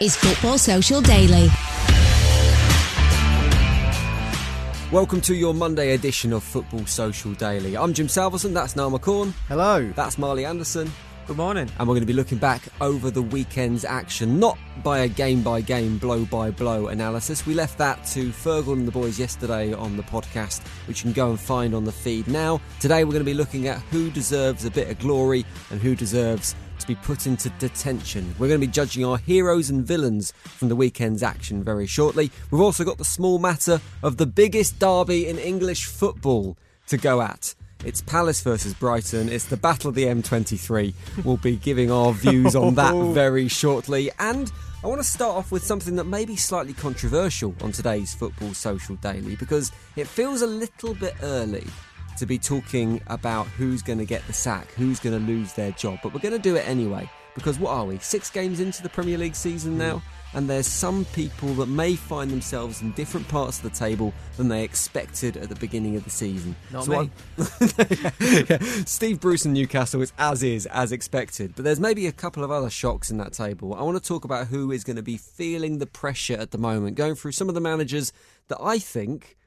is Football Social Daily. Welcome to your Monday edition of Football Social Daily. I'm Jim Salverson, that's Niall McCorn. Hello. That's Marley Anderson. Good morning. And we're going to be looking back over the weekend's action, not by a game by game, blow by blow analysis. We left that to Fergal and the boys yesterday on the podcast, which you can go and find on the feed now. Today we're going to be looking at who deserves a bit of glory and who deserves to be put into detention. We're going to be judging our heroes and villains from the weekend's action very shortly. We've also got the small matter of the biggest derby in English football to go at. It's Palace versus Brighton. It's the Battle of the M23. We'll be giving our views on that very shortly. And I want to start off with something that may be slightly controversial on today's Football Social Daily because it feels a little bit early to be talking about who's going to get the sack, who's going to lose their job. But we're going to do it anyway because what are we? Six games into the Premier League season mm. now? and there's some people that may find themselves in different parts of the table than they expected at the beginning of the season. Not So me. Yeah, Steve Bruce and Newcastle is as is, as expected. But there's maybe a couple of other shocks in that table. I want to talk about who is going to be feeling the pressure at the moment, going through some of the managers that I think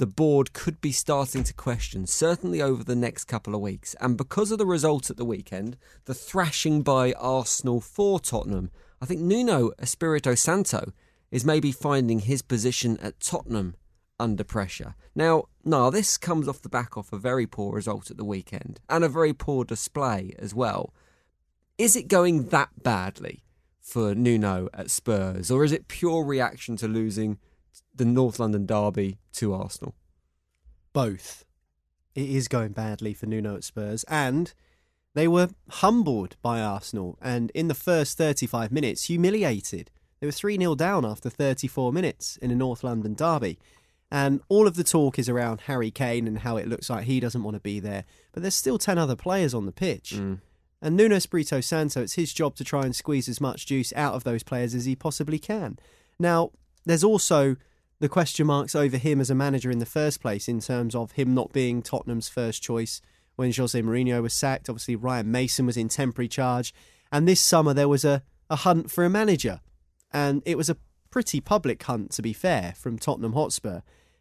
the board could be starting to question, certainly over the next couple of weeks. And because of the result at the weekend, the thrashing by Arsenal for Tottenham, I think Nuno Espirito Santo is maybe finding his position at Tottenham under pressure. Now, no, this comes off the back of a very poor result at the weekend and a very poor display as well. Is it going that badly for Nuno at Spurs, or is it pure reaction to losing the North London derby to Arsenal? Both. It is going badly for Nuno at Spurs, and they were humbled by Arsenal, and in the first 35 minutes, humiliated. They were 3 0 down after 34 minutes in a North London derby. And all of the talk is around Harry Kane and how it looks like he doesn't want to be there. But there's still 10 other players on the pitch. Mm. And Nuno Espirito Santo, it's his job to try and squeeze as much juice out of those players as he possibly can. Now, there's also the question marks over him as a manager in the first place in terms of him not being Tottenham's first choice when Jose Mourinho was sacked. Obviously, Ryan Mason was in temporary charge. And this summer, there was a, a hunt for a manager. And it was a pretty public hunt, to be fair, from Tottenham Hotspur.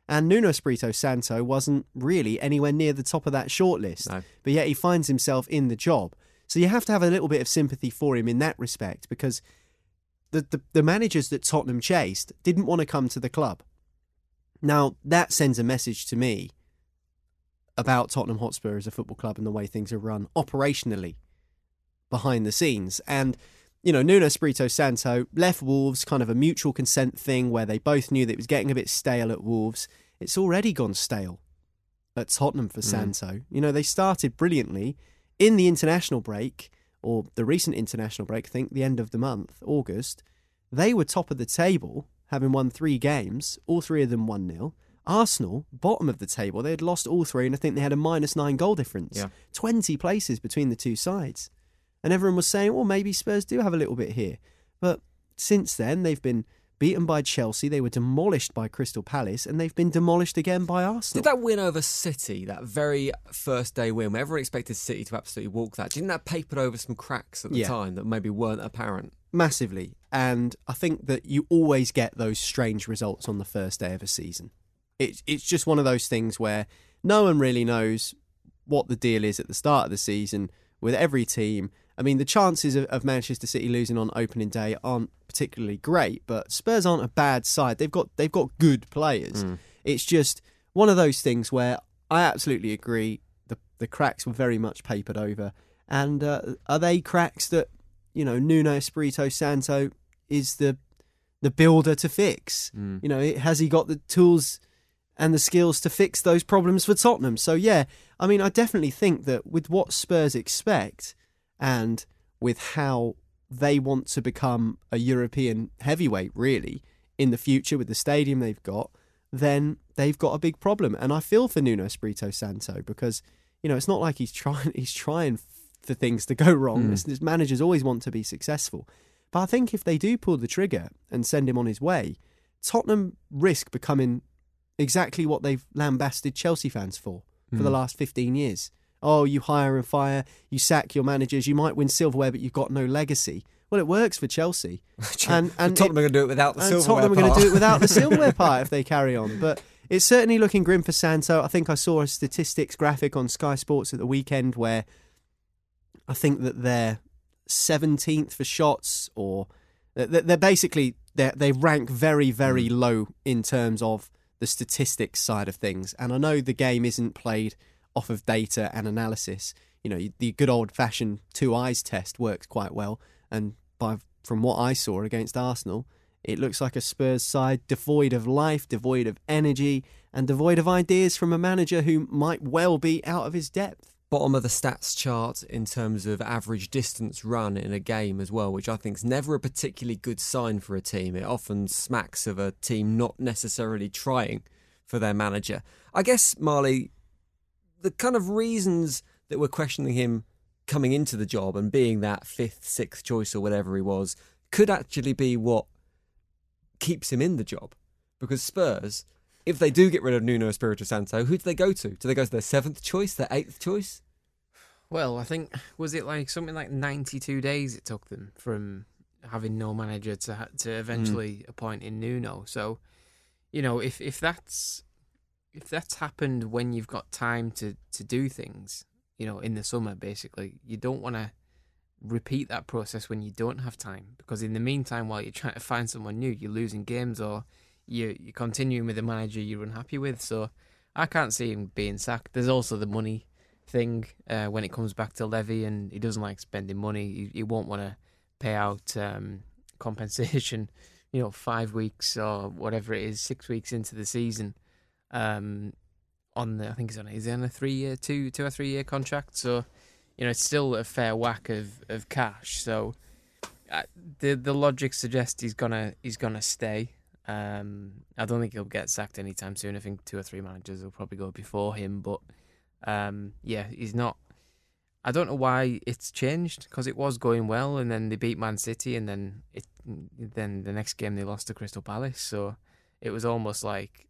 And Nuno Espirito Santo wasn't really anywhere near the top of that shortlist. No. But yet he finds himself in the job. So you have to have a little bit of sympathy for him in that respect because the, the, the managers that Tottenham chased didn't want to come to the club. Now, that sends a message to me about Tottenham Hotspur as a football club and the way things are run operationally behind the scenes. And, you know, Nuno Espirito Santo left Wolves, kind of a mutual consent thing where they both knew that it was getting a bit stale at Wolves. It's already gone stale at Tottenham for mm. Santo. You know, they started brilliantly in the international break, or the recent international break, I think the end of the month, August. They were top of the table, having won three games, all three of them 1 0. Arsenal, bottom of the table, they had lost all three, and I think they had a minus nine goal difference. Yeah. 20 places between the two sides. And everyone was saying, well, maybe Spurs do have a little bit here. But since then, they've been beaten by Chelsea, they were demolished by Crystal Palace, and they've been demolished again by Arsenal. Did that win over City, that very first day win, where everyone expected City to absolutely walk that? Didn't that papered over some cracks at the Yeah. time that maybe weren't apparent? Massively. And I think that you always get those strange results on the first day of a season. It's it's just one of those things where no one really knows what the deal is at the start of the season with every team. I mean, the chances of, of Manchester City losing on opening day aren't particularly great, but Spurs aren't a bad side. They've got they've got good players. It's just one of those things where I absolutely agree. The the cracks were very much papered over, and uh, are they cracks that you know Nuno Espirito Santo is the the builder to fix? You know, has he got the tools and the skills to fix those problems for Tottenham? So yeah, I mean, I definitely think that with what Spurs expect and with how they want to become a European heavyweight, really, in the future with the stadium they've got, then they've got a big problem. And I feel for Nuno Espirito Santo because you know it's not like he's trying he's trying for things to go wrong. Hmm. His- His managers always want to be successful, but I think if they do pull the trigger and send him on his way, Tottenham risk becoming exactly what they've lambasted Chelsea fans for for the hmm. last 15 years. Oh, you hire and fire, you sack your managers, you might win silverware, but you've got no legacy. Well, it works for Chelsea. and and Tottenham it- are going to do it without the silverware Tottenham are going part. to do it without the silverware part if they carry on. But it's certainly looking grim for Santo. I think I saw a statistics graphic on Sky Sports at the weekend where I think that they're 17th for shots, or they're, they're basically they they rank very very Hmm. low in terms of the statistics side of things. And I know the game isn't played off of data and analysis. You know, the good old fashioned two eyes test works quite well, and by from what I saw against Arsenal, it looks like a Spurs side devoid of life, devoid of energy, and devoid of ideas from a manager who might well be out of his depth. bottom of the stats chart in terms of average distance run in a game as well, which I think is never a particularly good sign for a team. It often smacks of a team not necessarily trying for their manager. I guess, Marley, the kind of reasons that we're questioning him coming into the job and being that fifth, sixth choice or whatever he was could actually be what keeps him in the job. Because Spurs, if they do get rid of Nuno Espirito Santo, who do they go to? Do they go to their seventh choice, their eighth choice? Well, I think was it like something like ninety-two days it took them from having no manager to to eventually hmm. appointing Nuno. So, you know, if if that's if that's happened when you've got time to to do things, you know, in the summer, basically, you don't want to repeat that process when you don't have time because in the meantime, while you're trying to find someone new, you're losing games or you you're continuing with the manager you're unhappy with. So, I can't see him being sacked. There's also the money thing uh, when it comes back to Levy, and he doesn't like spending money. He, he won't want to pay out um, compensation, you know, five weeks or whatever it is, six weeks into the season. Um, on the, I think he's on, on a three year, two, two or three year contract. So, you know, it's still a fair whack of, of cash. So, uh, the the logic suggests he's gonna he's gonna stay. Um, I don't think he'll get sacked anytime soon. I think two or three managers will probably go before him, but um, yeah, he's not. I don't know why it's changed because it was going well, and then they beat Man City, and then it then the next game they lost to Crystal Palace. So it was almost like,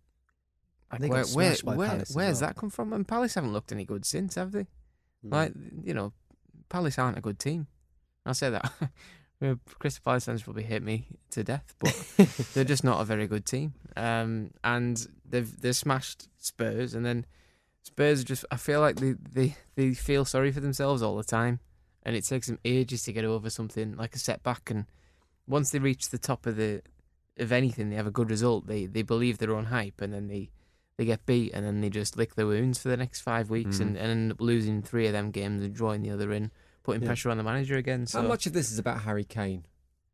They got where where where where's well. that come from? And Palace haven't looked any good since, have they? Like you know, Palace aren't a good team. I'll say that. Crystal Palace fans probably hit me to death, but they're just not a very good team. Um, and they've they've smashed Spurs, and then Spurs just I feel like they, they, they feel sorry for themselves all the time, and it takes them ages to get over something like a setback. And once they reach the top of the of anything, they have a good result. They they believe their own hype, and then they they get beat, and then they just lick their wounds for the next five weeks, mm. and, and end up losing three of them games and drawing the other in, putting Yeah. pressure on the manager again. So How much of this is about Harry Kane?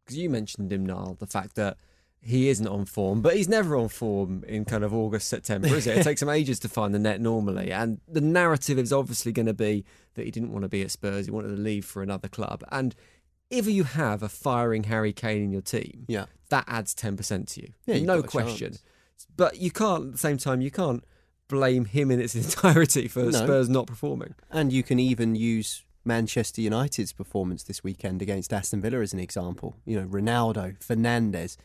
Because you mentioned him, Niall, the fact that he isn't on form, but he's never on form in kind of August, September, is it? It takes him ages to find the net normally. And the narrative is obviously going to be that he didn't want to be at Spurs, he wanted to leave for another club. And if you have a firing Harry Kane in your team, Yeah. that adds 10% to you. Yeah, no question. chance. But you can't, at the same time, you can't blame him in its entirety for No. Spurs not performing. And you can even use Manchester United's performance this weekend against Aston Villa as an example. You know, Ronaldo, Fernandes,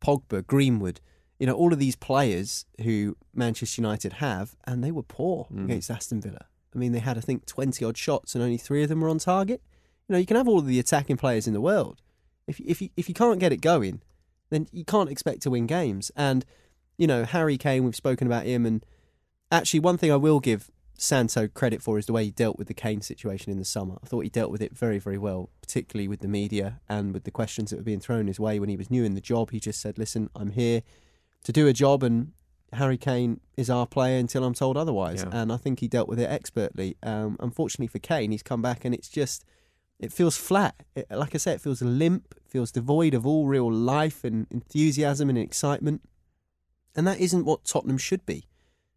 Pogba, Greenwood. You know, all of these players who Manchester United have, and they were poor mm. against Aston Villa. I mean, they had, I think, 20 odd shots and only three of them were on target. You know, you can have all of the attacking players in the world. If, if, you, if you can't get it going, then you can't expect to win games. And, you know, Harry Kane, we've spoken about him. And actually, one thing I will give Santo credit for is the way he dealt with the Kane situation in the summer. I thought he dealt with it very, very well, particularly with the media and with the questions that were being thrown his way when he was new in the job. He just said, listen, I'm here to do a job and Harry Kane is our player until I'm told otherwise. Yeah. And I think he dealt with it expertly. Um, unfortunately for Kane, he's come back and it's just, it feels flat. It, like I said, it feels limp, it feels devoid of all real life and enthusiasm and excitement. And that isn't what Tottenham should be.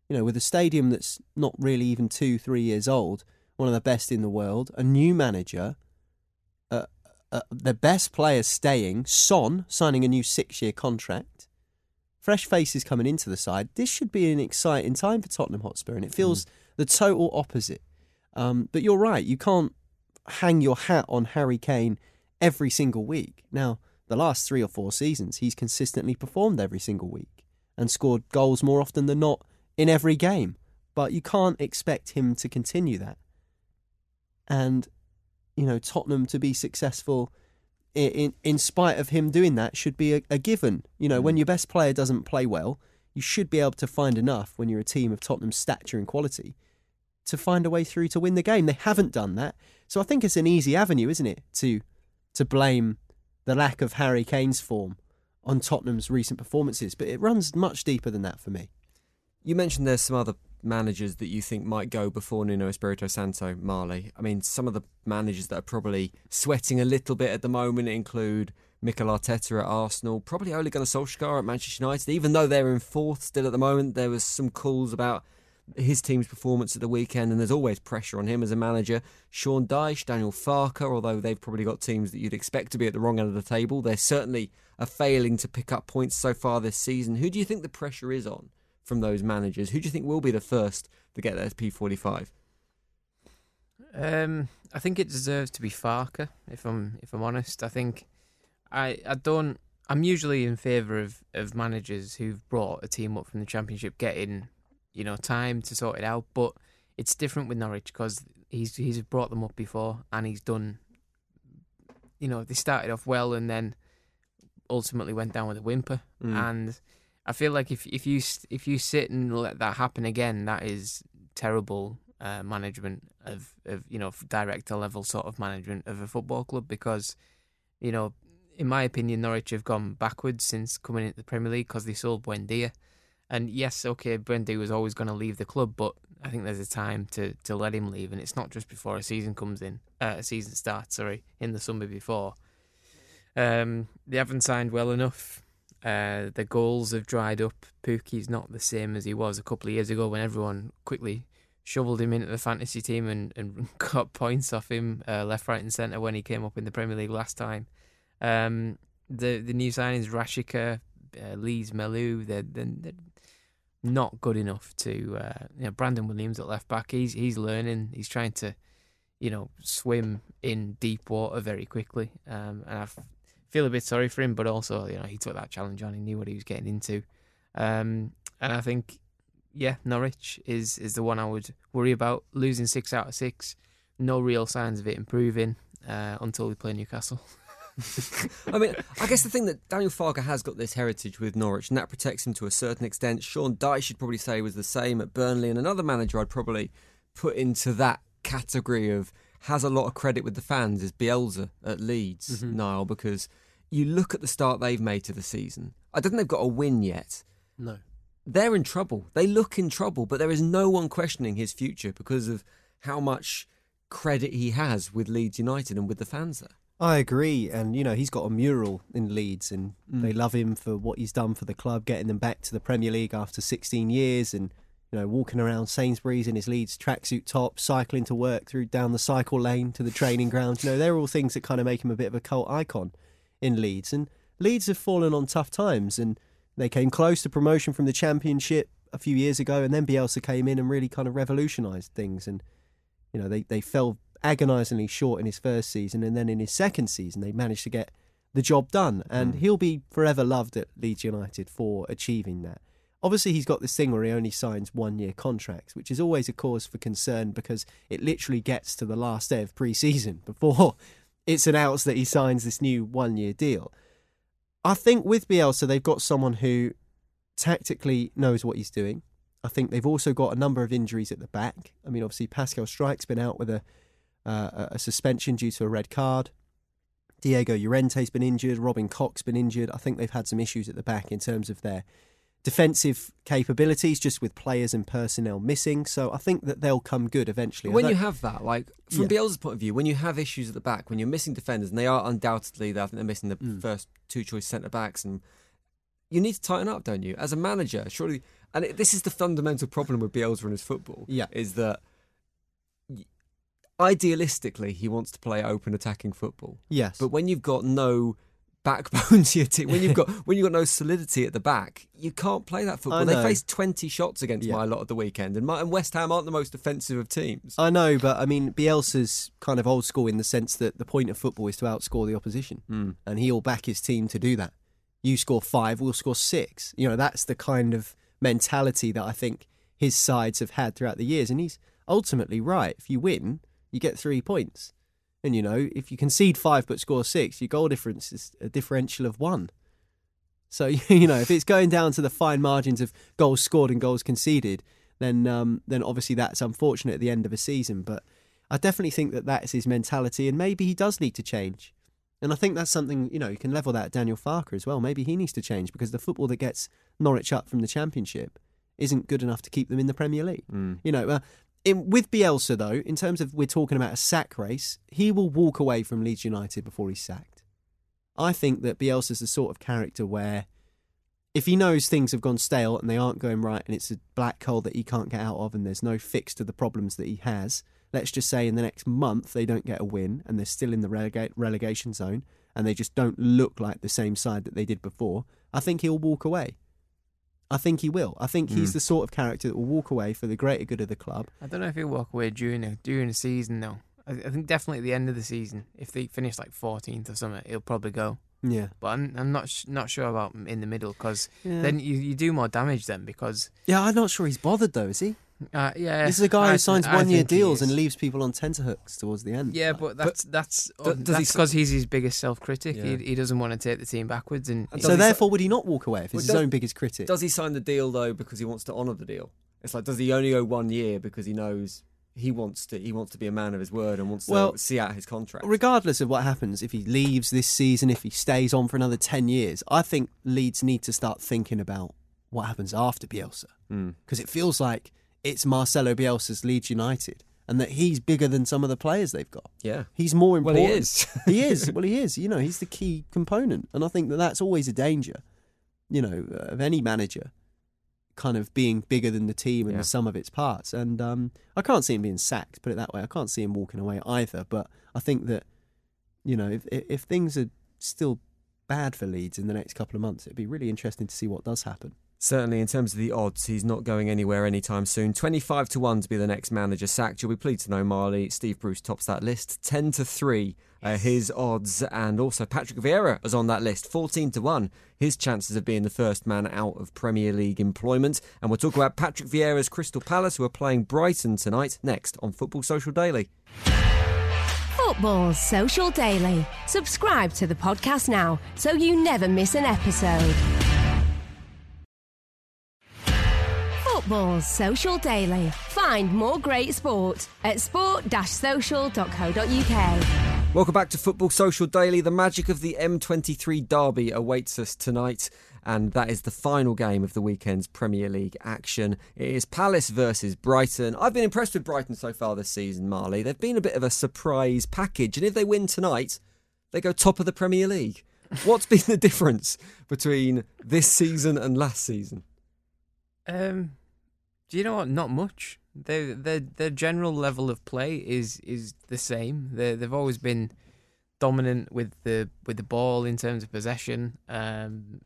You know, with a stadium that's not really even two, three years old, one of the best in the world, a new manager, uh, uh, the best players staying, Son signing a new six year contract, fresh faces coming into the side. This should be an exciting time for Tottenham Hotspur, and it feels the total opposite. Um, but you're right, you can't hang your hat on Harry Kane every single week. Now, the last three or four seasons, he's consistently performed every single week and scored goals more often than not in every game. But you can't expect him to continue that. And, you know, Tottenham to be successful in, in, in spite of him doing that should be a, a given. You know, when mm. your best player doesn't play well, you should be able to find enough when you're a team of Tottenham's stature and quality to find a way through to win the game. They haven't done that. So I think it's an easy avenue, isn't it, to to blame the lack of Harry Kane's form on Tottenham's recent performances, but it runs much deeper than that for me. You mentioned there's some other managers that you think might go before Nuno Espirito Santo, Marley. I mean, some of the managers that are probably sweating a little bit at the moment include Mikel Arteta at Arsenal, probably Ole Gunnar Solskjaer at Manchester United. Even though they're in fourth still at the moment, there was some calls about his team's performance at the weekend, and there's always pressure on him as a manager. Sean Dyche, Daniel Farke, although they've probably got teams that you'd expect to be at the wrong end of the table, they're certainly are failing to pick up points so far this season. Who do you think the pressure is on from those managers? Who do you think will be the first to get their P45? Um, I think it deserves to be Farke. If I'm if I'm honest, I think I I don't. I'm usually in favour of of managers who've brought a team up from the Championship getting you know time to sort it out. But it's different with Norwich because he's he's brought them up before and he's done. You know they started off well and then ultimately went down with a whimper. Mm. And I feel like if if you if you sit and let that happen again, that is terrible uh, management of of you know director level sort of management of a football club because you know in my opinion Norwich have gone backwards since coming into the Premier League because they sold Buendia. And yes, okay, Buendia was always going to leave the club, but I think there's a time to, to let him leave, and it's not just before a season comes in, uh, a season starts. Sorry, in the summer before. Um, they haven't signed well enough. Uh, the goals have dried up. Pukki's not the same as he was a couple of years ago when everyone quickly shoveled him into the fantasy team and, and got points off him uh, left, right, and centre when he came up in the Premier League last time. Um, the the new signings, Rashica, uh, Lees-Melou, they're, they're, they're not good enough to. Uh, you know, Brandon Williams at left back, he's he's learning. He's trying to, you know, swim in deep water very quickly. Um, and I feel a bit sorry for him, but also, you know, he took that challenge on. He knew what he was getting into. Um, and I think, yeah, Norwich is is the one I would worry about. Losing six out of six, no real signs of it improving uh, until we play Newcastle. I mean, I guess the thing that Daniel Farke has got this heritage with Norwich, and that protects him to a certain extent. Sean Dyche, should probably say, was the same at Burnley, and another manager I'd probably put into that category of has a lot of credit with the fans is Bielsa at Leeds, mm-hmm. Niall, because you look at the start they've made to the season. I don't think they've got a win yet. No. They're in trouble. They look in trouble, but there is no one questioning his future because of how much credit he has with Leeds United and with the fans there. I agree, and you know he's got a mural in Leeds, and they mm. love him for what he's done for the club, getting them back to the Premier League after 16 years, and you know walking around Sainsbury's in his Leeds tracksuit top, cycling to work through down the cycle lane to the training ground. You know they're all things that kind of make him a bit of a cult icon in Leeds, and Leeds have fallen on tough times, and They came close to promotion from the Championship a few years ago, and then Bielsa came in and really kind of revolutionised things. And you know, they they fell agonisingly short in his first season, and then in his second season, they managed to get the job done. And mm. he'll be forever loved at Leeds United for achieving that. Obviously, he's got this thing where he only signs one year contracts, which is always a cause for concern because it literally gets to the last day of pre season before it's announced that he signs this new one year deal. I think with Bielsa, they've got someone who tactically knows what he's doing. I think they've also got a number of injuries at the back. I mean, obviously, Pascal Struijk's been out with a, uh, a suspension due to a red card. Diego Llorente's been injured. Robin Koch's been injured. I think they've had some issues at the back in terms of their defensive capabilities, just with players and personnel missing. So I think that they'll come good eventually. When you have that, like from Yeah. Bielsa's point of view, when you have issues at the back, when you're missing defenders, and they are undoubtedly, I think they're missing the Mm. first two choice centre backs, and you need to tighten up, don't you? As a manager, surely, and it, this is the fundamental problem with Bielsa and his football. Yeah. is that idealistically he wants to play open attacking football, yes, but when you've got no backbone to your team, when you've got when you've got no solidity at the back, you can't play that football. They faced twenty shots against Yeah. my lot at the weekend, and, my, and West Ham aren't the most offensive of teams. I know, but I mean, Bielsa's kind of old school in the sense that the point of football is to outscore the opposition, Mm. and he'll back his team to do that. You score five, we'll score six. You know, that's the kind of mentality that I think his sides have had throughout the years, and he's ultimately right. If you win, you get three points, and you know, if you concede five but score six, your goal difference is a differential of one. So you know, if it's going down to the fine margins of goals scored and goals conceded, then um, then obviously that's unfortunate at the end of a season. But I definitely think that that is his mentality, and maybe he does need to change. And I think that's something you know you can level that at Daniel Farke as well. Maybe he needs to change because the football that gets Norwich up from the Championship isn't good enough to keep them in the Premier League. You know, uh, in, with Bielsa though, in terms of we're talking about a sack race, he will walk away from Leeds United before he's sacked. I think that Bielsa's the sort of character where if he knows things have gone stale and they aren't going right and it's a black hole that he can't get out of and there's no fix to the problems that he has, let's just say in the next month they don't get a win and they're still in the relegation zone and they just don't look like the same side that they did before, I think he'll walk away. I think he will. I think he's hmm. the sort of character that will walk away for the greater good of the club. I don't know if he'll walk away during a, during the season though. I, I think definitely at the end of the season, if they finish like 14th or something, he'll probably go. Yeah. But I'm, I'm not sh- not sure about in the middle because Yeah. then you, you do more damage then because Yeah, I'm not sure he's bothered though, is he? Uh, yeah This is a guy I who signs I one year deals and leaves people on tenterhooks towards the end. Yeah, Like, but that's that's do- does that's because he's his biggest self critic. Yeah. He, he doesn't want to take the team backwards, and And so does he si- therefore, would he not walk away if Well, his does- own biggest critic? Does he sign the deal though because he wants to honour the deal? It's like does he only go one year because he knows he wants to he wants to be a man of his word and wants to see out his contract. Regardless of what happens, if he leaves this season, if he stays on for another 10 years, I think Leeds need to start thinking about what happens after Bielsa. Mm. Because it feels like it's Marcelo Bielsa's Leeds United and that he's bigger than some of the players they've got. Yeah. He's more important. Well, he is. he is. Well, he is. You know, he's the key component. And I think that that's always a danger, you know, of any manager kind of being bigger than the team and Yeah. the sum of its parts. And um, I can't see him being sacked, put it that way. I can't see him walking away either. But I think that, you know, if if things are still bad for Leeds in the next couple of months, it'd be really interesting to see what does happen. Certainly, in terms of the odds, he's not going anywhere anytime soon. 25 to 1 to be the next manager sacked. You'll be pleased to know, Marley. Steve Bruce tops that list. 10 to 3, uh, his odds. And also, Patrick Vieira is on that list. 14 to 1, his chances of being the first man out of Premier League employment. And we'll talk about Patrick Vieira's Crystal Palace, who are playing Brighton tonight, next on Football Social Daily. Football Social Daily. Subscribe to the podcast now so you never miss an episode. Football Social Daily. Find more great sport at sport-social.co.uk. Welcome back to Football Social Daily. The magic of the M23 derby awaits us tonight, and that is the final game of the weekend's Premier League action. It is Palace versus Brighton. I've been impressed with Brighton so far this season, Marley. They've been a bit of a surprise package, and if they win tonight, they go top of the Premier League. What's been the difference between this season and last season? Um, do you know what? Not much. Their their their general level of play is is the same. They they've always been dominant with the with the ball in terms of possession. Um,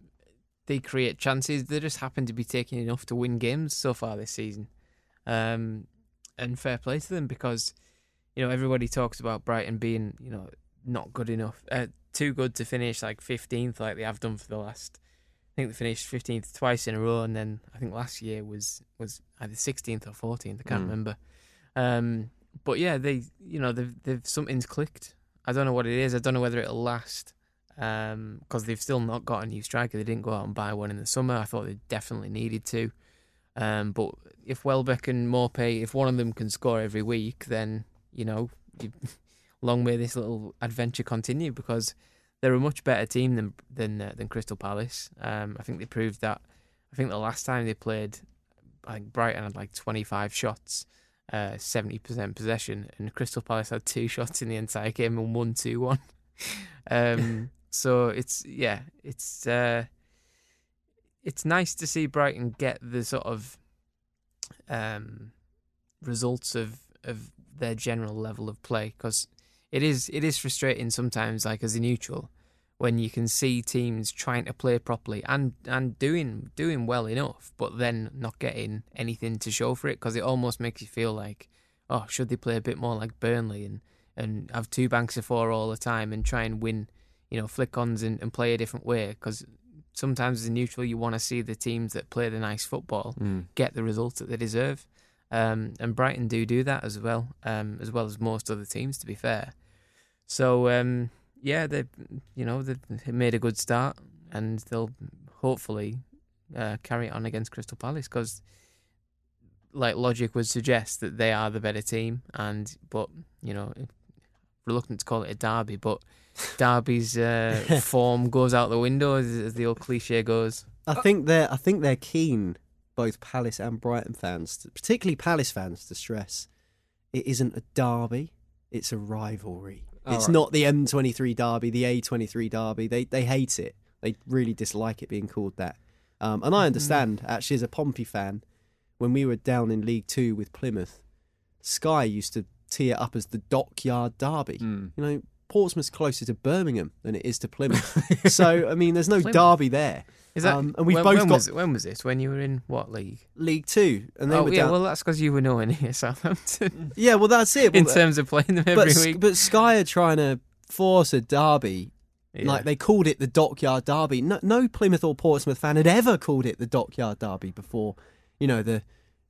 they create chances. They just happen to be taking enough to win games so far this season. Um, and fair play to them because you know everybody talks about Brighton being you know not good enough, uh, too good to finish like fifteenth like they have done for the last. I think they finished fifteenth twice in a row, and then I think last year was was either sixteenth or fourteenth. I can't Mm. remember. Um, but yeah, they you know they've they've something's clicked. I don't know what it is. I don't know whether it'll last because they've still not got a new striker. They didn't go out and buy one in the summer. I thought they definitely needed to. Um, but if Welbeck and Maupay, if one of them can score every week, then you know, you, long may this little adventure continue because they're a much better team than than uh, than Crystal Palace. Um, I think they proved that. I think the last time they played, I think Brighton had like twenty five shots, uh, seventy percent possession, and Crystal Palace had two shots in the entire game and won two one. um, so it's yeah, it's uh, it's nice to see Brighton get the sort of um, results of of their general level of play because it is it is frustrating sometimes, like as a neutral, when you can see teams trying to play properly and and doing doing well enough, but then not getting anything to show for it because it almost makes you feel like, oh, should they play a bit more like Burnley and and have two banks of four all the time and try and win, you know, flick ons and, and play a different way because sometimes as a neutral you want to see the teams that play the nice football Mm. get the results that they deserve. Um, and Brighton do do that as well, um, as well as most other teams. To be fair, so um, yeah, they you know they've made a good start, and they'll hopefully uh, carry it on against Crystal Palace because, like logic would suggest that they are the better team, and but you know, reluctant to call it a derby, but Derby's uh, form goes out the window as, as the old cliche goes. I think they're I think they're keen, both Palace and Brighton fans, to- particularly Palace fans, to stress it isn't a derby, it's a rivalry. All it's right. not the M23 derby, the A23 derby. They they hate it. They really dislike it being called that. Um, and I understand actually as a Pompey fan, when we were down in League Two with Plymouth, Sky used to tee it up as the Dockyard Derby. Mm. You know, Portsmouth's closer to Birmingham than it is to Plymouth. so I mean, there's no Plymouth? derby there. Is that Um, and we've when, both when got was it, when was this? When you were in what league? League Two, and they oh were yeah, down. well that's because you were nowhere near Southampton yeah, well that's it. in Well, terms of playing them but, every S- week. but Sky are trying to force a derby. Yeah. Like they called it the Dockyard Derby. No, no Plymouth or Portsmouth fan had ever called it the Dockyard Derby before. You know the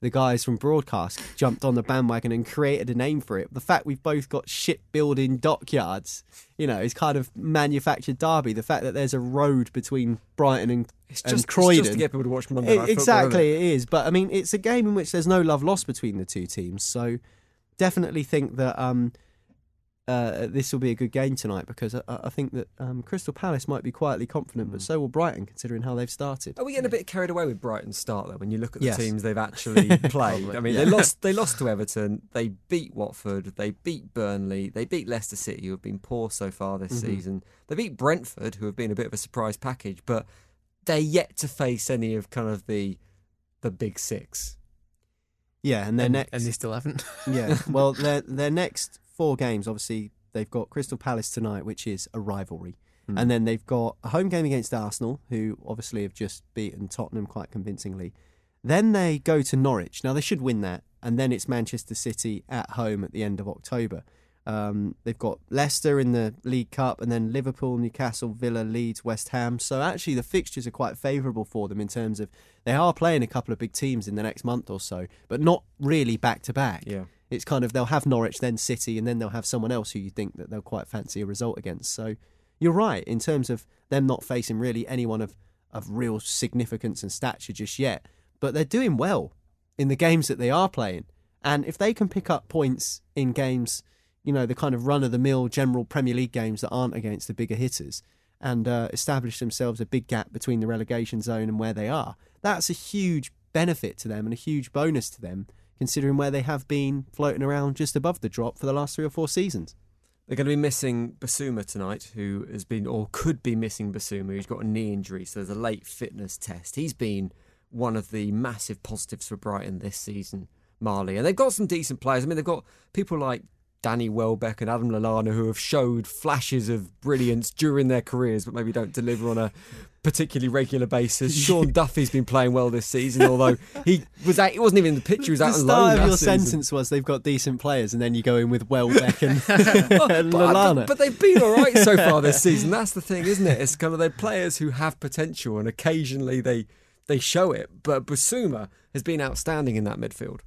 the guys from broadcast jumped on the bandwagon and created a name for it. The fact we've both got shipbuilding dockyards, you know, is kind of manufactured derby. The fact that there's a road between Brighton and, It's and just, it's Croydon. just to get people to watch Monday It- Football, exactly, it? it is. But I mean, it's a game in which there's no love lost between the two teams. So definitely think that um, uh, this will be a good game tonight because I, I think that um, Crystal Palace might be quietly confident, Mm. but so will Brighton, considering how they've started. Are we getting a bit carried away with Brighton's start though? When you look at the Yes. teams they've actually played, I mean, they lost. They lost to Everton. They beat Watford. They beat Burnley. They beat Leicester City, who have been poor so far this Mhm. season. They beat Brentford, who have been a bit of a surprise package, but they're yet to face any of kind of the the big six. Yeah, and their and, next, and they still haven't. yeah, well, their their next four games, obviously, they've got Crystal Palace tonight, which is a rivalry. Hmm. And then they've got a home game against Arsenal, who obviously have just beaten Tottenham quite convincingly. Then they go to Norwich. Now they should win that, and then it's Manchester City at home at the end of October. Um, they've got Leicester in the League Cup, and then Liverpool, Newcastle, Villa, Leeds, West Ham. So actually, the fixtures are quite favourable for them in terms of they are playing a couple of big teams in the next month or so, but not really back to back. Yeah. It's kind of they'll have Norwich, then City, and then they'll have someone else who you think that they'll quite fancy a result against. So you're right in terms of them not facing really anyone of, of real significance and stature just yet. But they're doing well in the games that they are playing. And if they can pick up points in games, you know, the kind of run of the mill general Premier League games that aren't against the bigger hitters and uh, establish themselves a big gap between the relegation zone and where they are, that's a huge benefit to them and a huge bonus to them, considering where they have been floating around just above the drop for the last three or four seasons. They're going to be missing Bissouma tonight, who has been or could be missing Bissouma, who's got a knee injury, so there's a late fitness test. He's been one of the massive positives for Brighton this season, Marley. And they've got some decent players. I mean, they've got people like Danny Welbeck and Adam Lallana who have showed flashes of brilliance during their careers, but maybe don't deliver on a particularly regular basis. Sean Duffy's been playing well this season, although he was out, he wasn't even in the picture. He was the out on start loan of last your season. sentence was they've got decent players, and then you go in with Welbeck and, and but, Lallana. but, but they've been all right so far this season. That's the thing, isn't it? It's kind of they're players who have potential, and occasionally they they show it. But Bissouma has been outstanding in that midfield.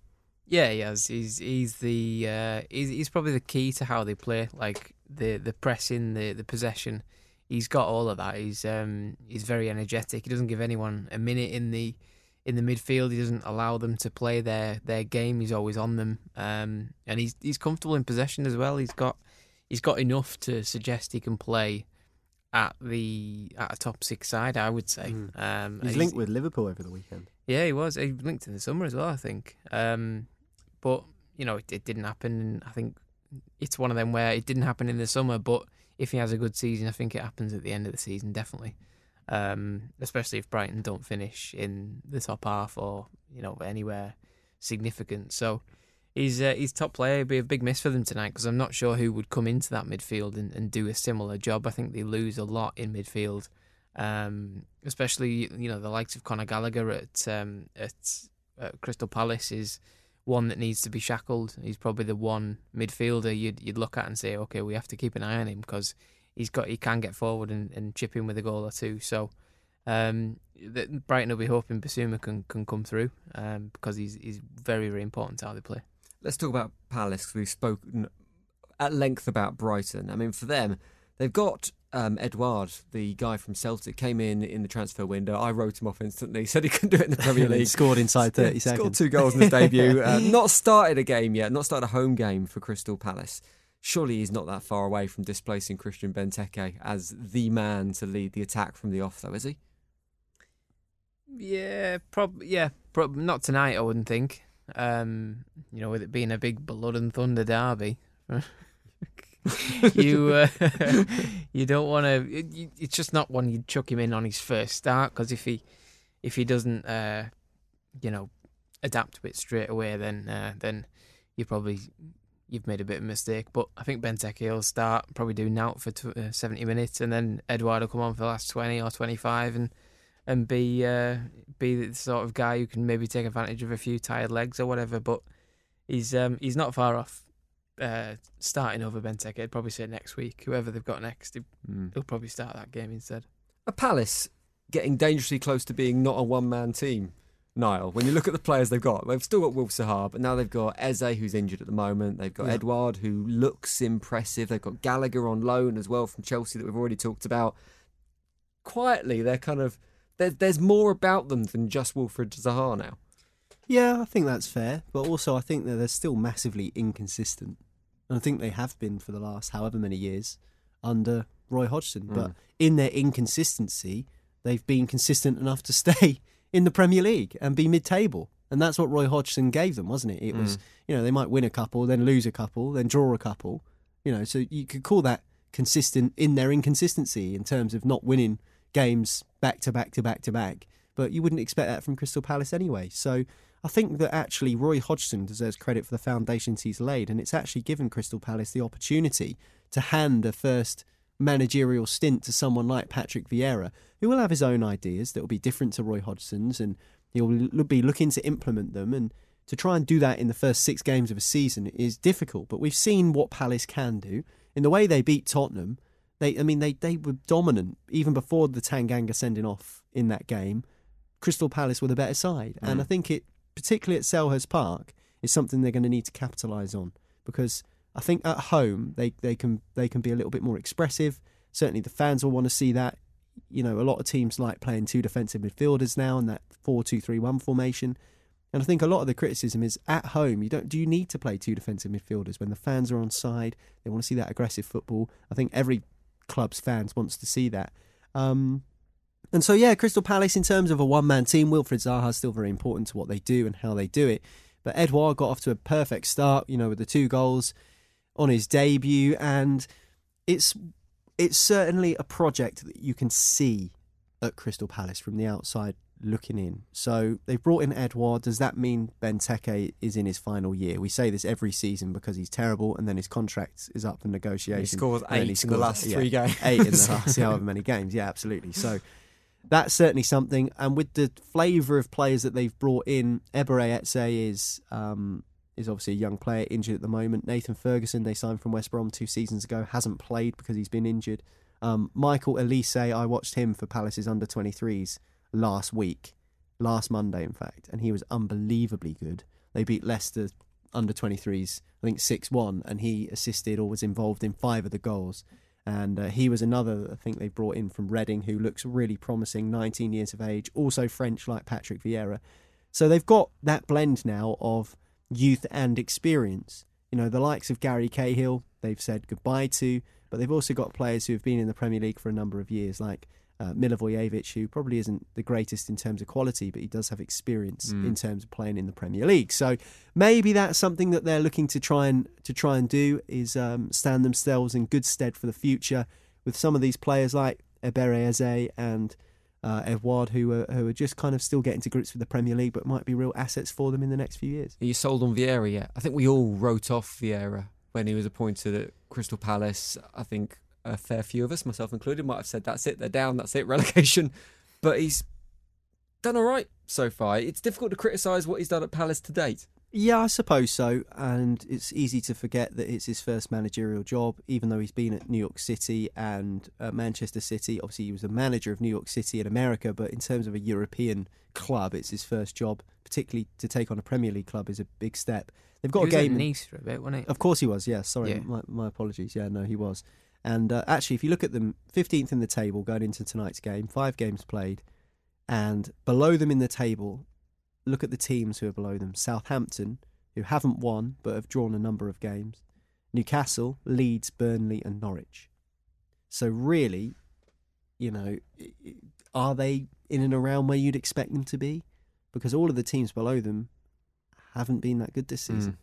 Yeah, he has. He's he's the uh, he's he's probably the key to how they play. Like the the pressing, the the possession. He's got all of that. He's um he's very energetic. He doesn't give anyone a minute in the in the midfield. He doesn't allow them to play their their game. He's always on them. Um and he's he's comfortable in possession as well. He's got he's got enough to suggest he can play at the at a top six side. I would say. Um, He's linked with Liverpool over the weekend. yeah, he was. He linked in the summer as well, I think. Um, but you know, it, it didn't happen. And I think it's one of them where it didn't happen in the summer. But if he has a good season, I think it happens at the end of the season, definitely. Um, especially if Brighton don't finish in the top half or you know anywhere significant. So he's uh, he's top player. It'd be a big miss for them tonight because I'm not sure who would come into that midfield and, and do a similar job. I think they lose a lot in midfield, um, especially you know the likes of Conor Gallagher at um, at, at Crystal Palace is one that needs to be shackled. He's probably the one midfielder you'd you'd look at and say, okay, we have to keep an eye on him because he's got he can get forward and, and chip in with a goal or two. So. Um, that Brighton will be hoping Bissouma can, can come through um, because he's he's very very important to how they play. Let's talk about Palace. we've spoken at length about Brighton. I mean, for them, they've got um, Edouard, the guy from Celtic, came in in the transfer window. I wrote him off instantly, said he couldn't do it in the Premier And then League. scored inside 30 Yeah, seconds. Scored two goals in his debut. Uh, not started a game yet, not started a home game for Crystal Palace. Surely he's not that far away from displacing Christian Benteke as the man to lead the attack from the off, though, is he? Yeah, prob yeah, prob- not tonight. I wouldn't think. Um, you know, with it being a big blood and thunder derby, you uh, you don't want to. It, it's just not one you'd chuck him in on his first start because if he if he doesn't, uh, you know, adapt to it straight away, then uh, then you probably you've made a bit of a mistake. But I think Benteke will start probably do out for uh, seventy minutes, and then Edouard will come on for the last twenty or twenty five, and and be uh, be the sort of guy who can maybe take advantage of a few tired legs or whatever. But he's um, he's not far off uh, starting over Benteke. I'd probably say next week, whoever they've got next, he- he'll probably start that game instead. A Palace getting dangerously close to being not a one man team. Niall, when you look at the players they've got, they've still got Wilf Zaha, but now they've got Eze, who's injured at the moment. They've got Yeah. Edouard, who looks impressive. They've got Gallagher on loan as well from Chelsea that we've already talked about. Quietly, they're kind of there, there's more about them than just Wilfred Zaha now. Yeah, I think that's fair. But also, I think that they're still massively inconsistent. And I think they have been for the last however many years under Roy Hodgson. Hmm. But in their inconsistency, they've been consistent enough to stay in the Premier League and be mid table. And that's what Roy Hodgson gave them, wasn't it? It was, hmm. you know, they might win a couple, then lose a couple, then draw a couple. You know, so you could call that consistent in their inconsistency in terms of not winning games back to back to back to back. But you wouldn't expect that from Crystal Palace anyway. So I think that actually Roy Hodgson deserves credit for the foundations he's laid, and it's actually given Crystal Palace the opportunity to hand a first managerial stint to someone like Patrick Vieira, who will have his own ideas that will be different to Roy Hodgson's, and he'll be looking to implement them. And to try and do that in the first six games of a season is difficult. But we've seen what Palace can do in the way they beat Tottenham. They, I mean, they they were dominant even before the Tanganga sending off in that game. Crystal Palace were the better side, and mm. I think it, particularly at Selhurst Park, is something they're going to need to capitalise on because I think at home they, they can they can be a little bit more expressive. Certainly, the fans will want to see that. You know, a lot of teams like playing two defensive midfielders now in that four-two-three-one formation. And I think a lot of the criticism is at home. You don't. Do you need to play two defensive midfielders when the fans are on side? They want to see that aggressive football. I think every club's fans wants to see that. Um, and so, yeah, Crystal Palace, in terms of a one man team, Wilfred Zaha is still very important to what they do and how they do it. But Edouard got off to a perfect start, you know, with the two goals on his debut. And it's it's certainly a project that you can see at Crystal Palace from the outside looking in. So they've brought in Edouard. Does that mean Benteke is in his final year? We say this every season because he's terrible, and then his contract is up for negotiation. He scores and then eight in the last three games. Eight in the last however many games. Yeah, absolutely. So that's certainly something. And with the flavour of players that they've brought in, Ebere Eze is um, is obviously a young player injured at the moment. Nathan Ferguson they signed from West Brom two seasons ago hasn't played because he's been injured. Um, Michael Olise, I watched him for Palace's under 23s last week, last Monday in fact, and he was unbelievably good. They beat Leicester under 23s, I think 6 1, and he assisted or was involved in five of the goals. And uh, he was another, I think they brought in from Reading, who looks really promising, 19 years of age, also French like Patrick Vieira. So they've got that blend now of youth and experience. You know, the likes of Gary Cahill, they've said goodbye to, but they've also got players who have been in the Premier League for a number of years, like uh, Milivojevic, who probably isn't the greatest in terms of quality, but he does have experience Mm. in terms of playing in the Premier League. So maybe that's something that they're looking to try and to try and do is um, stand themselves in good stead for the future with some of these players like Ebere Eze and uh, Edouard, who are who are just kind of still getting to grips with the Premier League, but might be real assets for them in the next few years. Are you sold on Vieira yet? I think we all wrote off Vieira when he was appointed at Crystal Palace. I think a fair few of us, myself included, might have said that's it, they're down, that's it, relegation. But he's done all right so far. It's difficult to criticise what he's done at Palace to date. Yeah, I suppose so. And it's easy to forget that it's his first managerial job, even though he's been at New York City and uh, Manchester City. Obviously, he was a manager of New York City in America, but in terms of a European club, it's his first job. Particularly to take on a Premier League club is a big step. They've got he a was game. in- Nice for a bit, wasn't he? Of course he was. Yeah, sorry, Yeah. My, my apologies. Yeah, no, he was. And uh, actually, if you look at them, 15th in the table going into tonight's game, five games played, and below them in the table, look at the teams who are below them: Southampton, who haven't won but have drawn a number of games, Newcastle, Leeds, Burnley, and Norwich. So really, you know, are they in and around where you'd expect them to be? Because all of the teams below them haven't been that good this season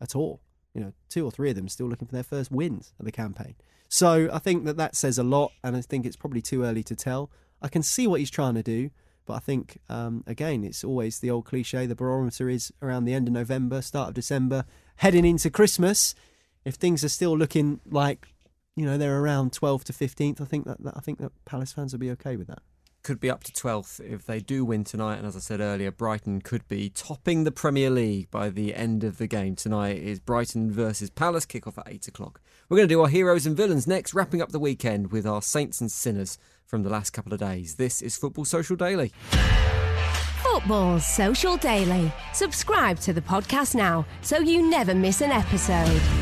at all. You know, two or three of them still looking for their first wins of the campaign. So I think that that says a lot, and I think it's probably too early to tell. I can see what he's trying to do, but I think um, again, it's always the old cliche: the barometer is around the end of November, start of December, heading into Christmas. If things are still looking like, you know, they're around 12th to 15th, I think that, that I think that Palace fans will be okay with that. Could be up to 12th if they do win tonight. And as I said earlier, Brighton could be topping the Premier League by the end of the game. Tonight is Brighton versus Palace, kick-off at 8 o'clock. We're going to do our heroes and villains next, wrapping up the weekend with our saints and sinners from the last couple of days. This is Football Social Daily. Football's Social Daily. Subscribe to the podcast now so you never miss an episode.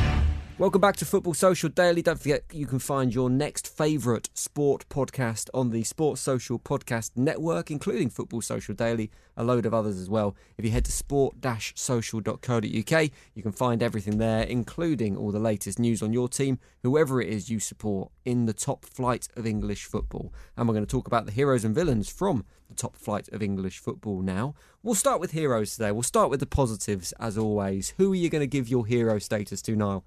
Welcome back to Football Social Daily. Don't forget you can find your next favourite sport podcast on the Sports Social Podcast Network, including Football Social Daily, a load of others as well. If you head to sport-social.co.uk, you can find everything there, including all the latest news on your team, whoever it is you support in the top flight of English football. And we're going to talk about the heroes and villains from the top flight of English football now. We'll start with heroes today. We'll start with the positives as always. Who are you going to give your hero status to, Niall?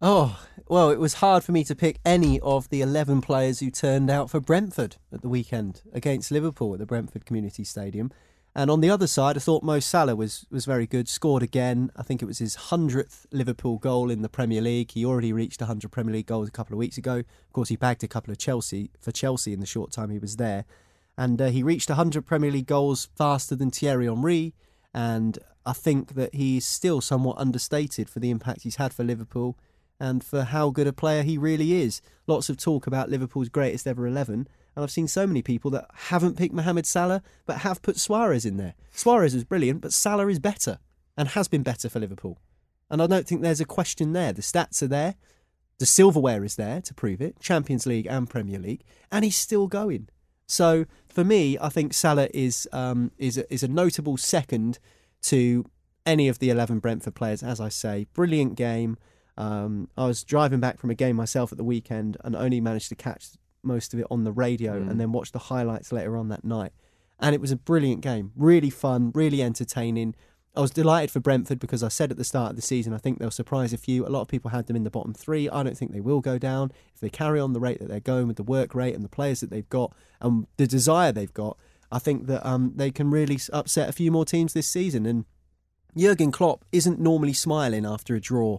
Oh, well, it was hard for me to pick any of the 11 players who turned out for Brentford at the weekend against Liverpool at the Brentford Community Stadium. And on the other side, I thought Mo Salah was, was very good, scored again. I think it was his 100th Liverpool goal in the Premier League. He already reached 100 Premier League goals a couple of weeks ago. Of course, he bagged a couple of Chelsea for Chelsea in the short time he was there. And uh, he reached 100 Premier League goals faster than Thierry Henry. And I think that he's still somewhat understated for the impact he's had for Liverpool and for how good a player he really is. Lots of talk about Liverpool's greatest ever 11, and I've seen so many people that haven't picked Mohamed Salah but have put Suarez in there. Suarez was brilliant, but Salah is better and has been better for Liverpool. And I don't think there's a question there. The stats are there, the silverware is there to prove it Champions League and Premier League, and he's still going. So for me, I think Salah is um, is a, is a notable second to any of the eleven Brentford players. As I say, brilliant game. Um, I was driving back from a game myself at the weekend and only managed to catch most of it on the radio Mm. and then watch the highlights later on that night. And it was a brilliant game, really fun, really entertaining. I was delighted for Brentford because I said at the start of the season I think they'll surprise a few. A lot of people had them in the bottom three. I don't think they will go down if they carry on the rate that they're going with the work rate and the players that they've got and the desire they've got. I think that um, they can really upset a few more teams this season and Jurgen Klopp isn't normally smiling after a draw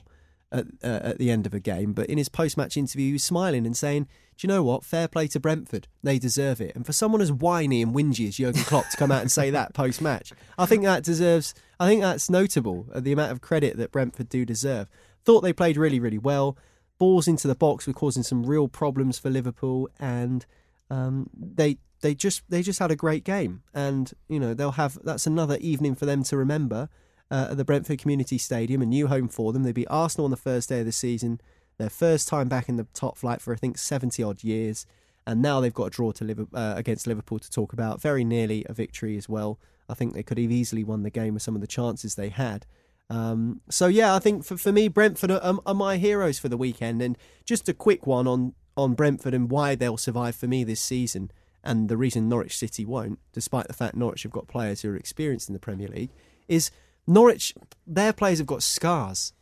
at, uh, at the end of a game, but in his post match interview, he was smiling and saying, Do you know what? Fair play to Brentford. They deserve it. And for someone as whiny and whingy as Jurgen Klopp to come out and say that post match, I think that deserves, I think that's notable, uh, the amount of credit that Brentford do deserve. Thought they played really, really well. Balls into the box were causing some real problems for Liverpool, and um, they they just they just had a great game, and you know they'll have that's another evening for them to remember uh, at the Brentford Community Stadium, a new home for them. They beat Arsenal on the first day of the season, their first time back in the top flight for I think seventy odd years, and now they've got a draw to Liverpool, uh, against Liverpool to talk about. Very nearly a victory as well. I think they could have easily won the game with some of the chances they had. Um, so yeah, I think for, for me, Brentford are, are my heroes for the weekend. And just a quick one on on Brentford and why they'll survive for me this season and the reason Norwich City won't, despite the fact Norwich have got players who are experienced in the Premier League, is Norwich, their players have got scars.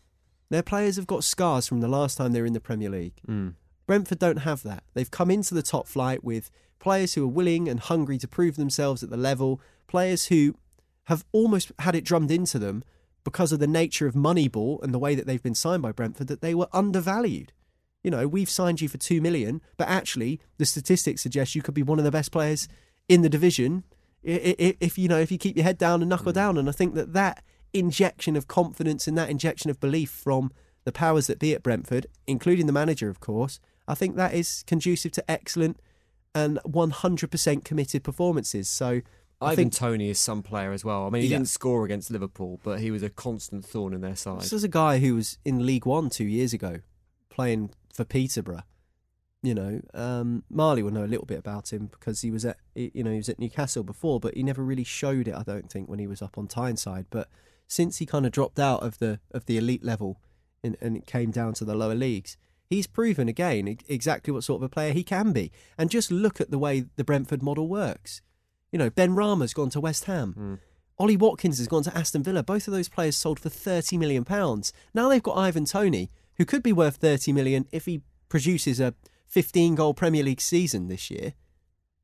Their players have got scars from the last time they were in the Premier League. Mm. Brentford don't have that. They've come into the top flight with players who are willing and hungry to prove themselves at the level, players who have almost had it drummed into them because of the nature of Moneyball and the way that they've been signed by Brentford that they were undervalued you know, we've signed you for two million, but actually the statistics suggest you could be one of the best players in the division if you know if you keep your head down and knuckle mm. down. And I think that that injection of confidence and that injection of belief from the powers that be at Brentford, including the manager, of course, I think that is conducive to excellent and 100% committed performances. So. I Ivan think, Toney is some player as well. I mean, he yeah. didn't score against Liverpool, but he was a constant thorn in their side. This is a guy who was in League One two years ago, playing for Peterborough. You know, um, Marley will know a little bit about him because he was at you know he was at Newcastle before, but he never really showed it. I don't think when he was up on Tyneside. But since he kind of dropped out of the of the elite level and, and it came down to the lower leagues, he's proven again exactly what sort of a player he can be. And just look at the way the Brentford model works. You know, Benrahma's gone to West Ham. Mm. Ollie Watkins has gone to Aston Villa. Both of those players sold for thirty million pounds. Now they've got Ivan Toney, who could be worth 30 million if he produces a 15 goal Premier League season this year,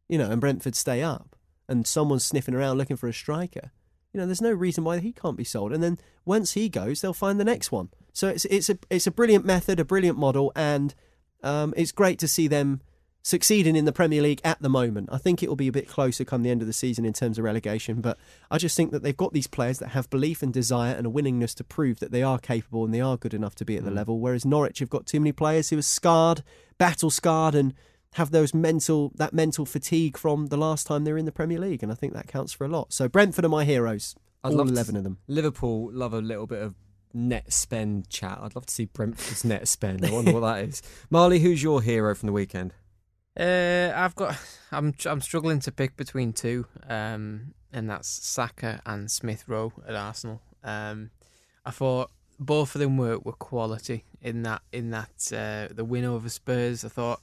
you know, and Brentford stay up and someone's sniffing around looking for a striker. You know, there's no reason why he can't be sold. And then once he goes, they'll find the next one. So it's it's a it's a brilliant method, a brilliant model, and um, it's great to see them succeeding in the Premier League at the moment. I think it will be a bit closer come the end of the season in terms of relegation, but I just think that they've got these players that have belief and desire and a willingness to prove that they are capable and they are good enough to be at the mm. level. Whereas Norwich have got too many players who are scarred, battle scarred, and have those mental that mental fatigue from the last time they were in the Premier League, and I think that counts for a lot. So Brentford are my heroes. I'd all eleven of them. Liverpool love a little bit of net spend chat. I'd love to see Brentford's net spend. I wonder what that is. Marley, who's your hero from the weekend? Uh, I've got. I'm I'm struggling to pick between two, um, and that's Saka and Smith Rowe at Arsenal. Um, I thought both of them were, were quality in that in that uh, the win over Spurs. I thought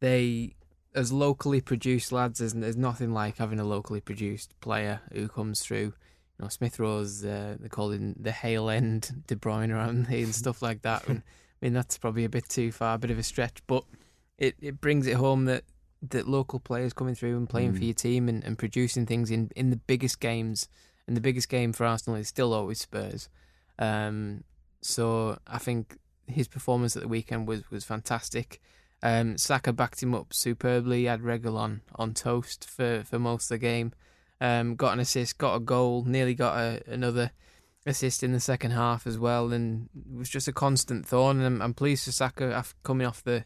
they as locally produced lads. There's, there's nothing like having a locally produced player who comes through. You know, Smith Rowe's uh, they call him the Hale End De Bruyne around and stuff like that. And, I mean, that's probably a bit too far, a bit of a stretch, but it, it brings it home that that local players coming through and playing mm. for your team and, and producing things in, in the biggest games. And the biggest game for Arsenal is still always Spurs. Um, so I think his performance at the weekend was, was fantastic. Um, Saka backed him up superbly. He had Reguilón on toast for, for most of the game. Um, got an assist, got a goal, nearly got a, another assist in the second half as well, and it was just a constant thorn. And I'm, I'm pleased for Saka coming off the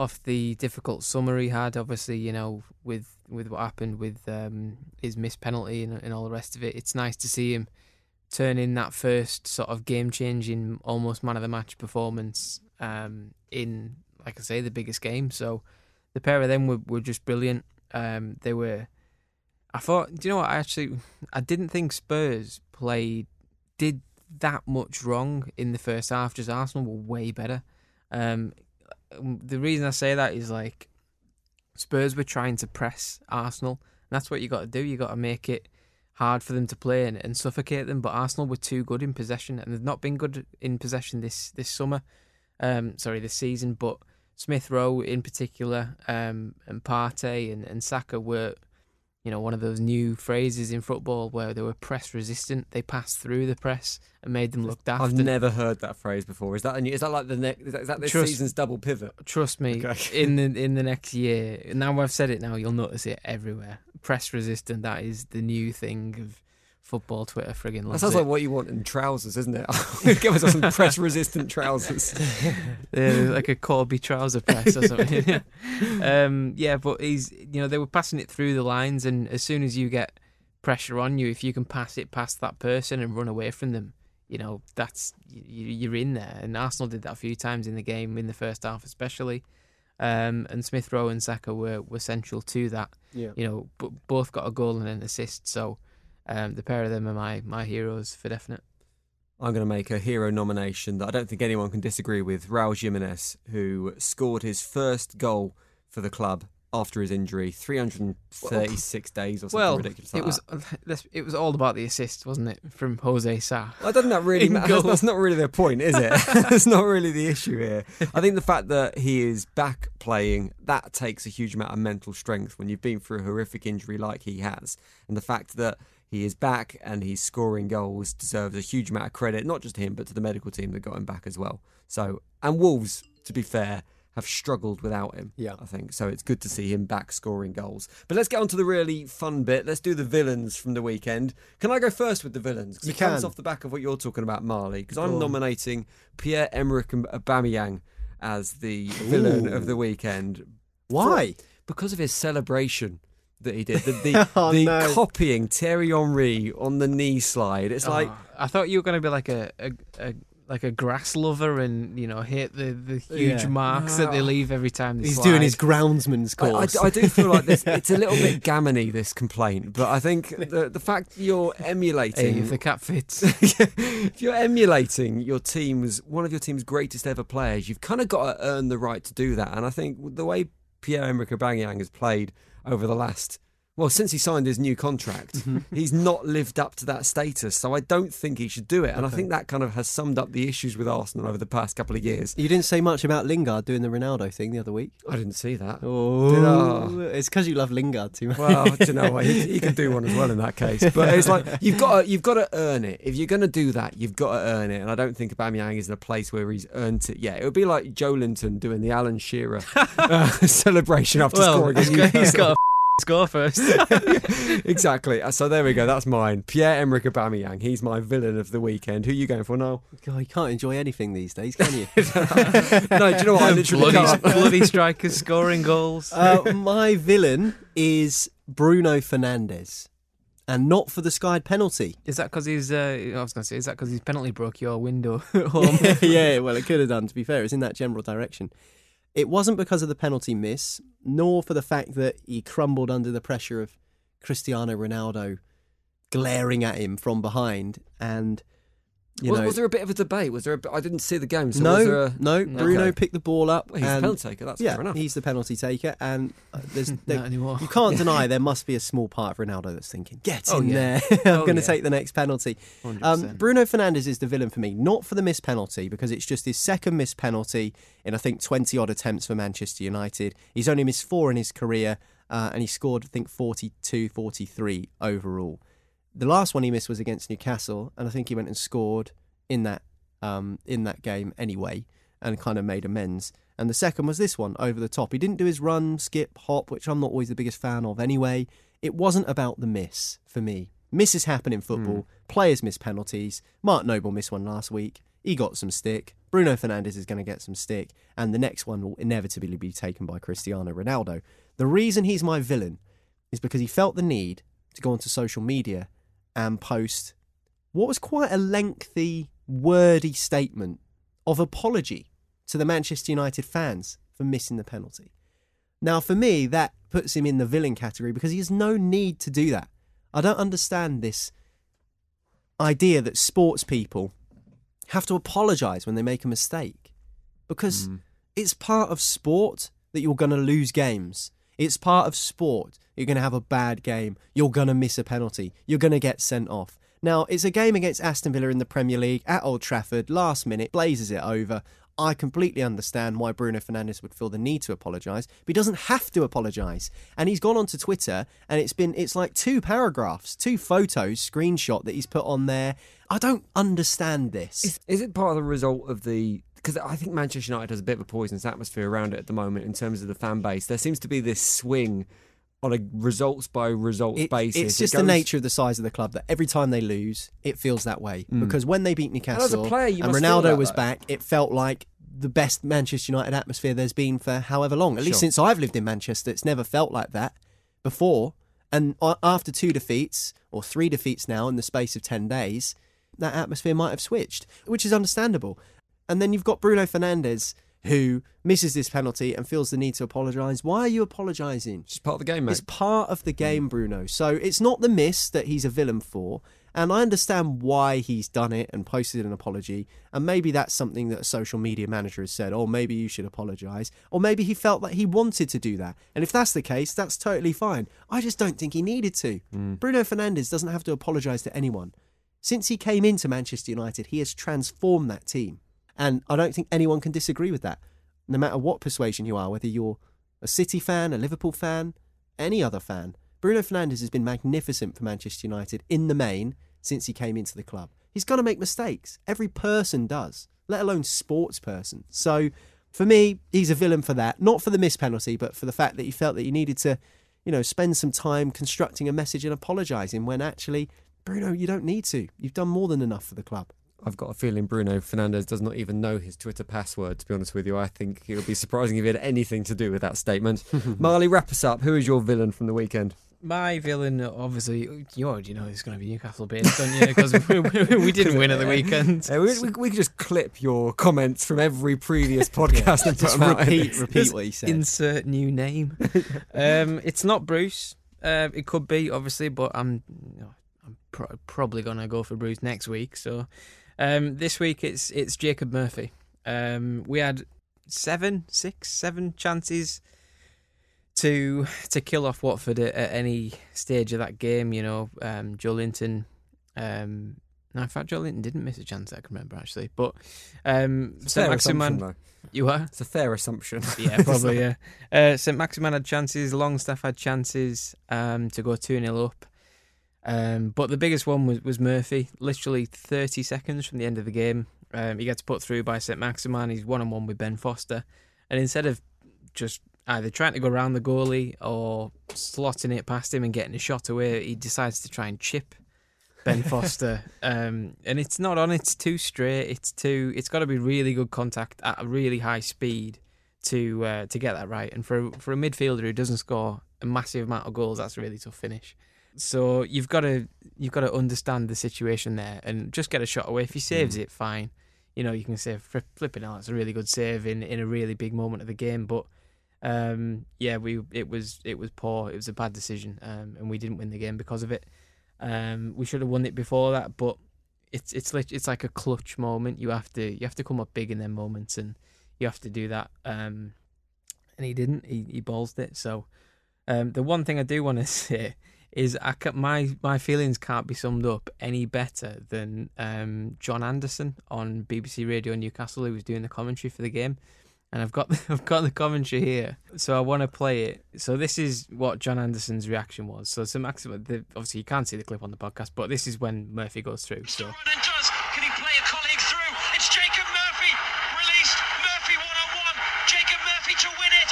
off the difficult summer he had. Obviously, you know, with with what happened with um, his missed penalty and, and all the rest of it, it's nice to see him turn in that first sort of game changing, almost man of the match performance um, in, like I say, the biggest game. So the pair of them were, were just brilliant. Um, they were. I thought, do you know what? I actually, I didn't think Spurs played did that much wrong in the first half. Just Arsenal were way better. Um, the reason I say that is like Spurs were trying to press Arsenal. And that's what you got to do. You got to make it hard for them to play and, and, suffocate them. But Arsenal were too good in possession, and they've not been good in possession this this summer. Um, sorry, this season. But Smith Rowe in particular, um, and Partey and, and Saka were you know, one of those new phrases in football where they were press resistant. They passed through the press and made them look daft. I've never heard that phrase before. Is that a new, is that like the next? Is that, is that this Trust- season's double pivot? Trust me, Okay. in the in the next year. Now I've said it. Now you'll notice it everywhere. Press resistant. That is the new thing of football Twitter. Friggin' That sounds it. like what you want in trousers, isn't it? Give us some press resistant trousers. Yeah, like a Corby trouser press or something. um, yeah, but he's you know they were passing it through the lines, and as soon as you get pressure on you, if you can pass it past that person and run away from them, you know that's you, you're in there. And Arsenal did that a few times in the game in the first half, especially. Um, and Smith Rowe and Saka were, were central to that. Yeah. You know, b- both got a goal and an assist, so um, the pair of them are my my heroes for definite. I'm going to make a hero nomination that I don't think anyone can disagree with. Raul Jimenez, who scored his first goal for the club after his injury, 336 days or something Well, ridiculous. Like it was that. it was all about the assist, wasn't it, from Jose Sa? I don't think that really in matters. That's not really the point, is it? That's not really the issue here. I think the fact that he is back playing, that takes a huge amount of mental strength when you've been through a horrific injury like he has. And the fact that he is back and he's scoring goals deserves a huge amount of credit, not just to him, but to the medical team that got him back as well. So, and Wolves, to be fair, have struggled without him. Yeah. I think so. It's good to see him back scoring goals. But let's get on to the really fun bit. Let's do the villains from the weekend. Can I go first with the villains? 'Cause You it comes off the back of what you're talking about, Marley. Because I'm nominating Pierre Emerick Aubameyang as the villain of the weekend Why? because of his celebration that he did. The, the, Oh, the no. copying Thierry Henry on the knee slide. It's oh. like Oh, I thought you were going to be like a, a, a like a grass lover and you know hit the, the huge Yeah. marks that they leave every time they He's slide. doing his groundsman's I, I- course. I do feel like this. It's a little bit gammony this complaint, but I think the the fact you're emulating Hey, if the cap fits. if you're emulating your team's one of your team's greatest ever players, you've kind of got to earn the right to do that. And I think the way Pierre Emerick Aubameyang has played over the last well since he signed his new contract, Mm-hmm. he's not lived up to that status. So I don't think he should do it. And I think that kind of has summed up the issues with Arsenal over the past couple of years. you didn't say much about Lingard doing the Ronaldo thing the other week. I didn't see that. Oh, it's because you love Lingard too much. Well, do you know what? He, he can do one as well in that case. But it's like you've got to, you've got to earn it. If you're going to do that, you've got to earn it. And I don't think Aubameyang is in a place where he's earned it yet. It would be like Joelinton doing the Alan Shearer uh, celebration after well, scoring. he's got, he's got score first. exactly. Uh, So there we go. That's mine. Pierre Emerick Aubameyang. He's my villain of the weekend. Who are you going for now? God, you can't enjoy anything these days, can you? no, do you know what? I literally bloody, can't. bloody strikers scoring goals. uh, my villain is Bruno Fernandes, and not for the skied penalty. Is that because he's? Uh, I was going to say, is that because his penalty broke your window at home? yeah, well, it could have done. To be fair, it's in that general direction. It wasn't because of the penalty miss, nor for the fact that he crumbled under the pressure of Cristiano Ronaldo glaring at him from behind, and you Was, know, was there a bit of a debate? Was there? A, I didn't see the game. So was there no, a, no. Bruno Okay. picked the ball up. Well, he's the and, penalty taker. That's yeah, fair enough. he's the penalty taker, and uh, there's there, Not you can't deny there must be a small part of Ronaldo that's thinking, "Get Oh, in yeah. there! I'm Oh, going to yeah. take the next penalty." Um, Bruno Fernandes is the villain for me, not for the missed penalty, because it's just his second missed penalty in I think 20 odd attempts for Manchester United. He's only missed four in his career, uh, and he scored I think 42, 43 overall. The last one he missed was against Newcastle, and I think he went and scored in that um, in that game anyway, and kind of made amends. And the second was this one over the top. He didn't do his run, skip, hop, which I'm not always the biggest fan of anyway. It wasn't about the miss for me. Misses happen in football. Players miss penalties. Mark Noble missed one last week. He got some stick. Bruno Fernandes is going to get some stick. And the next one will inevitably be taken by Cristiano Ronaldo. The reason he's my villain is because he felt the need to go onto social media and post what was quite a lengthy, wordy statement of apology to the Manchester United fans for missing the penalty. Now, for me, that puts him in the villain category because he has no need to do that. I don't understand this idea that sports people have to apologise when they make a mistake because hmm. it's part of sport that you're going to lose games. It's part of sport. You're going to have a bad game. You're going to miss a penalty. You're going to get sent off. Now, it's a game against Aston Villa in the Premier League at Old Trafford. Last minute, blazes it over. I completely understand why Bruno Fernandes would feel the need to apologise, but he doesn't have to apologise. And he's gone onto Twitter, and it's been it's like two paragraphs, two photos, screenshot that he's put on there. I don't understand this. Is, is it part of the result of the because I think Manchester United has a bit of a poisonous atmosphere around it at the moment in terms of the fan base. There seems to be this swing on a results by results It- basis. It's It just the nature of the size of the club that every time they lose, it feels that way. Mm. Because when they beat as a Newcastle player, you and Ronaldo that, was though. back, it felt like the best Manchester United atmosphere there's been for however long. At least Sure. since I've lived in Manchester, it's never felt like that before. And after two defeats, or three defeats now in the space of 10 days, that atmosphere might have switched, which is understandable. And then you've got Bruno Fernandes, who misses this penalty and feels the need to apologise. Why are you apologising? It's part of the game, mate. It's part of the game, Bruno. So it's not the miss that he's a villain for. And I understand why he's done it and posted an apology. And maybe that's something that a social media manager has said, oh, maybe you should apologise. Or maybe he felt that he wanted to do that. And if that's the case, that's totally fine. I just don't think he needed to. Mm. Bruno Fernandes doesn't have to apologise to anyone. Since he came into Manchester United, he has transformed that team. And I don't think anyone can disagree with that. No matter what persuasion you are, whether you're a City fan, a Liverpool fan, any other fan, Bruno Fernandes has been magnificent for Manchester United in the main since he came into the club. He's going to make mistakes. Every person does, let alone sports person. So for me, he's a villain for that. Not for the missed penalty, but for the fact that he felt that he needed to, you know, spend some time constructing a message and apologising when actually, Bruno, you don't need to. You've done more than enough for the club. I've got a feeling Bruno Fernandes does not even know his Twitter password, to be honest with you. I think it would be surprising if he had anything to do with that statement. Marley, wrap us up. Who is your villain from the weekend? My villain, obviously, you already know it's going to be Newcastle based, don't you? Because we, we didn't win at the weekend. Uh, we, we, we could just clip your comments from every previous podcast and Just repeat, repeat Just what he said. Insert new name. um, it's not Bruce. Uh, it could be, obviously, but I'm, you know, I'm pro- probably going to go for Bruce next week. So um, this week it's it's Jacob Murphy. Um, we had seven, six, seven chances to to kill off Watford at, at any stage of that game. You know, um, Joelinton. Um, no, in fact, Joelinton didn't miss a chance I can remember actually. But um, fair Maximin, you were. It's a fair assumption. Yeah, probably. yeah. Uh, St Maximin had chances. Longstaff had chances um, to go two 0 up. Um, but the biggest one was, was Murphy. Literally thirty seconds from the end of the game, um, he gets put through by St Maximin. He's one on one with Ben Foster, and instead of just either trying to go around the goalie or slotting it past him and getting a shot away, he decides to try and chip Ben Foster. um, and it's not on. It's too straight. It's too. It's got to be really good contact at a really high speed to uh, to get that right. And for for a midfielder who doesn't score a massive amount of goals, that's a really tough finish. So you've got to you've got to understand the situation there and just get a shot away. If he saves it, fine. You know you can say "Fli- flipping out. It's a really good save in, in a really big moment of the game. But um, yeah, we it was it was poor. It was a bad decision, um, and we didn't win the game because of it. Um, we should have won it before that, but it's it's lit- it's like a clutch moment. You have to you have to come up big in them moments, and you have to do that. Um, and he didn't. He he ballsed it. So um, the one thing I do want to say is I ca my my feelings can't be summed up any better than um, John Anderson on BBC Radio Newcastle, who was doing the commentary for the game. And I've got the, I've got the commentary here, so I want to play it. So this is what John Anderson's reaction was. So Saint-Maximin, the, obviously you can't see the clip on the podcast, but this is when Murphy goes through. So Ronan does. Can he play a colleague through? It's Jacob Murphy. Released. Murphy one on one. Jacob Murphy to win it.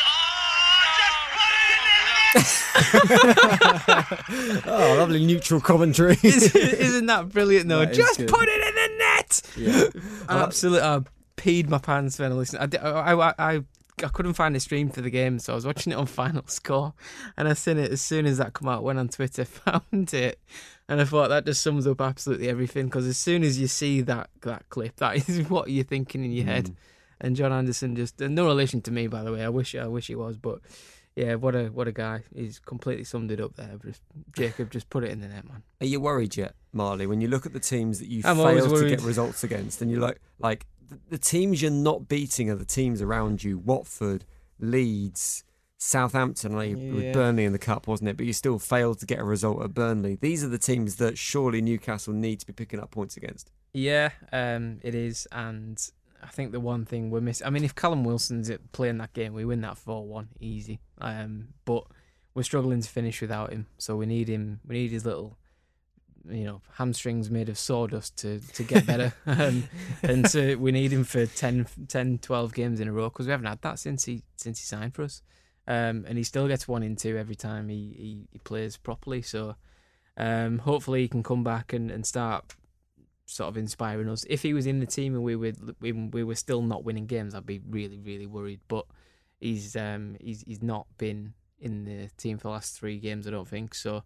Oh, just put it in the net. lovely neutral commentary. Isn't that brilliant though? That Just put it in the net. Yeah. Um, absolutely, I peed my pants when I listened. I, I, I, I, I couldn't find a stream for the game, so I was watching it on Final Score, and I seen it as soon as that come out. Went on Twitter, found it, and I thought that just sums up absolutely everything. Because as soon as you see that that clip, that is what you're thinking in your head. Hmm. And John Anderson just no relation to me, by the way. I wish I wish he was, but yeah, what a what a guy. He's completely summed it up there. Just Jacob, just put it in the net, man. Are you worried yet, Marley? When you look at the teams that you I'm failed to get results against, and you like like the, teams you're not beating are the teams around you: Watford, Leeds, Southampton. With Burnley in the cup, wasn't it? But you still failed to get a result at Burnley. These are the teams that surely Newcastle need to be picking up points against. Yeah, um, it is, and I think the one thing we're missing. I mean, if Callum Wilson's playing that game, we win that four one easy. Um, but we're struggling to finish without him, so we need him. We need his little, you know, hamstrings made of sawdust to to get better, um, and to, we need him for 10, 10 12 games in a row because we haven't had that since he since he signed for us. Um, and he still gets one in two every time he, he, he plays properly. So um, hopefully he can come back and, and start sort of inspiring us. If he was in the team and we were we, we were still not winning games, I'd be really really worried. But he's um he's he's not been in the team for the last three games. I don't think so.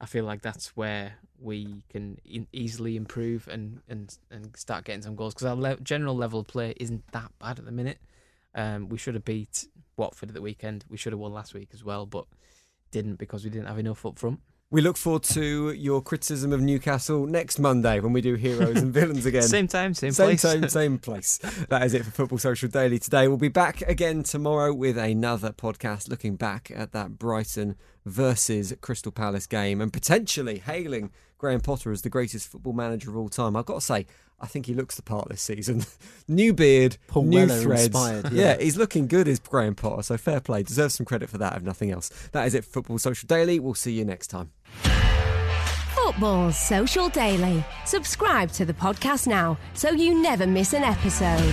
I feel like that's where we can in, easily improve and, and, and start getting some goals because our le- general level of play isn't that bad at the minute. Um, we should have beat Watford at the weekend. We should have won last week as well, but didn't because we didn't have enough up front. We look forward to your criticism of Newcastle next Monday when we do heroes and villains again. Same time, same, same place. time, same place. That is it for Football Social Daily today. We'll be back again tomorrow with another podcast looking back at that Brighton versus Crystal Palace game and potentially hailing Graham Potter as the greatest football manager of all time. I've got to say, I think he looks the part this season. new beard, Paul new Weller threads. inspired, yeah. yeah. he's looking good as Graham Potter, so fair play. Deserves some credit for that, if nothing else. That is it for Football Social Daily. We'll see you next time. Football Social Daily. Subscribe to the podcast now so you never miss an episode.